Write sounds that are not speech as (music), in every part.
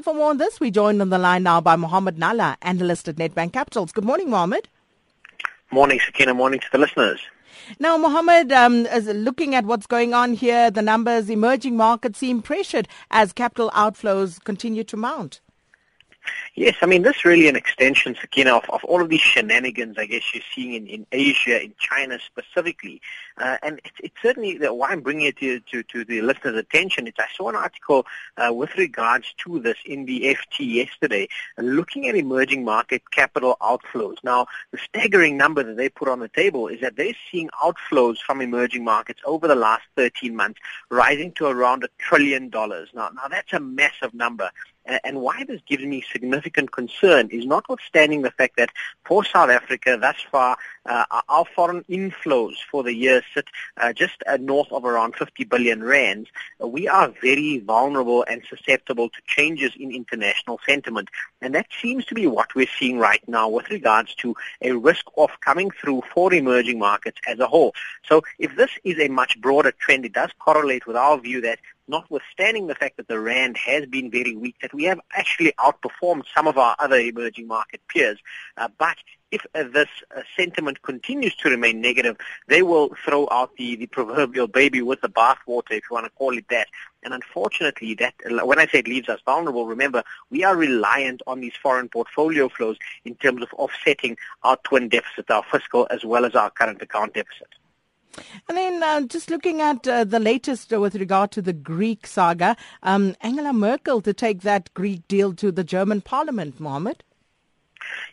And for more on this, we joined on the line now by Mohammed Nalla, analyst at Nedbank Capitals. Good morning, Mohammed. Morning, Sakina. Morning to the listeners. Now, Mohammed, um, looking at what's going on here, the numbers, emerging markets seem pressured as capital outflows continue to mount. Yes, I mean, this is really an extension, Sakina, of, of all of these shenanigans, I guess, you're seeing in, in Asia, in China specifically. Uh, and it's, certainly the, why I'm bringing it to, to, to the listeners' attention. It's I saw an article uh, with regards to this in the FT yesterday, looking at emerging market capital outflows. Now, the staggering number that they put on the table is that they're seeing outflows from emerging markets over the last 13 months rising to around a trillion dollars. Now, now that's a massive number. And why this gives me significant concern is notwithstanding the fact that for South Africa thus far, uh, our foreign inflows for the year sit uh, just uh, north of around 50 billion rands. Uh, we are very vulnerable and susceptible to changes in international sentiment. And that seems to be what we're seeing right now with regards to a risk of coming through for emerging markets as a whole. So if this is a much broader trend, it does correlate with our view that notwithstanding the fact that the rand has been very weak, that we have actually outperformed some of our other emerging market peers. Uh, but if uh, this uh, sentiment continues to remain negative, they will throw out the, the proverbial baby with the bathwater, if you want to call it that. And unfortunately, that when I say it leaves us vulnerable, remember we are reliant on these foreign portfolio flows in terms of offsetting our twin deficit, our fiscal as well as our current account deficit. And then uh, just looking at uh, the latest uh, with regard to the Greek saga, um, Angela Merkel to take that Greek deal to the German parliament, Mohammed.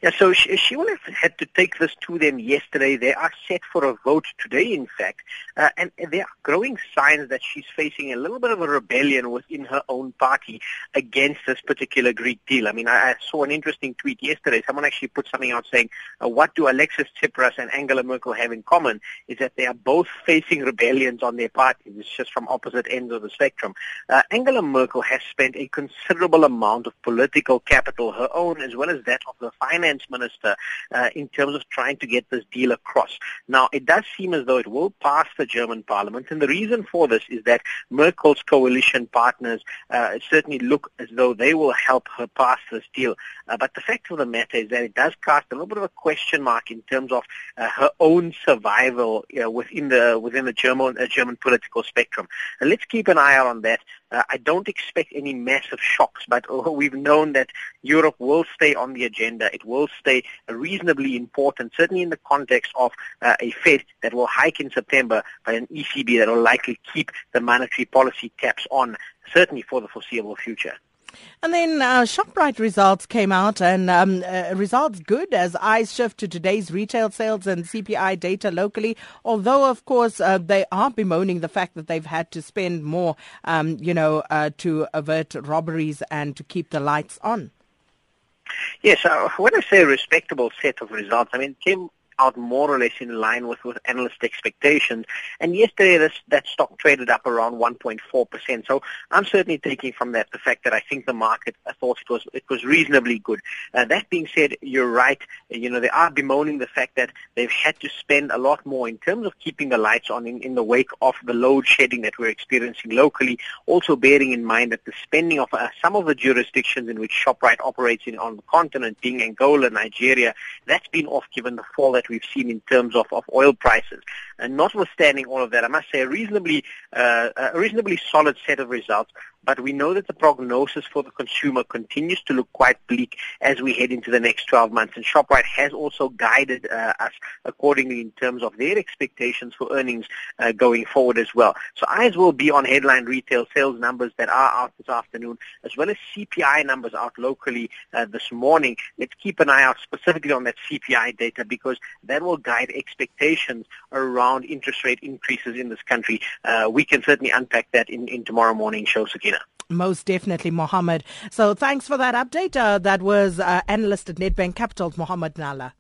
Yeah, so will have had to take this to them yesterday. They are set for a vote today, in fact, uh, and, and there are growing signs that she's facing a little bit of a rebellion within her own party against this particular Greek deal. I mean, I, I saw an interesting tweet yesterday. Someone actually put something out saying, uh, what do Alexis Tsipras and Angela Merkel have in common is that they are both facing rebellions on their parties. It's just from opposite ends of the spectrum. Uh, Angela Merkel has spent a considerable amount of political capital, her own as well as that of the finance minister, uh, in terms of trying to get this deal across. Now, it does seem as though it will pass the German parliament, and the reason for this is that Merkel's coalition partners uh, certainly look as though they will help her pass this deal. Uh, but the fact of the matter is that it does cast a little bit of a question mark in terms of uh, her own survival you know, within the within the German uh, German political spectrum. And let's keep an eye out on that. Uh, I don't expect any massive shocks, but oh, (laughs) we've known that Europe will stay on the agenda. It will stay reasonably important, certainly in the context of uh, a Fed that will hike in September, but an ECB that will likely keep the monetary policy caps on, certainly for the foreseeable future. And then uh, ShopRite results came out, and um, uh, results good as eyes shift to today's retail sales and CPI data locally. Although, of course, uh, they are bemoaning the fact that they've had to spend more, um, you know, uh, to avert robberies and to keep the lights on. Yes, uh, when I say a respectable set of results, I mean came out more or less in line with, with analyst expectations. And yesterday, this, that stock traded up around 1.4%. So I'm certainly taking from that the fact that I think the market thought it was it was reasonably good. Uh, that being said, you're right. You know, they are bemoaning the fact that they've had to spend a lot more in terms of keeping the lights on in, in the wake of the load shedding that we're experiencing locally. Also bearing in mind that the spending of uh, some of the jurisdictions in which ShopRite operates in on the continent, being Angola, Nigeria, that's been off given the fall that we've seen in terms of, of oil prices. And notwithstanding all of that, I must say a reasonably, uh, a reasonably solid set of results but we know that the prognosis for the consumer continues to look quite bleak as we head into the next 12 months. And ShopRite has also guided uh, us accordingly in terms of their expectations for earnings uh, going forward as well. So eyes will be on headline retail sales numbers that are out this afternoon, as well as CPI numbers out locally uh, this morning. Let's keep an eye out specifically on that CPI data because that will guide expectations around interest rate increases in this country. Uh, we can certainly unpack that in, in tomorrow morning show, Sakina. Most definitely, Mohammed. So thanks for that update. Uh, that was uh, analyst at Nedbank Capital, Mohammed Nalla.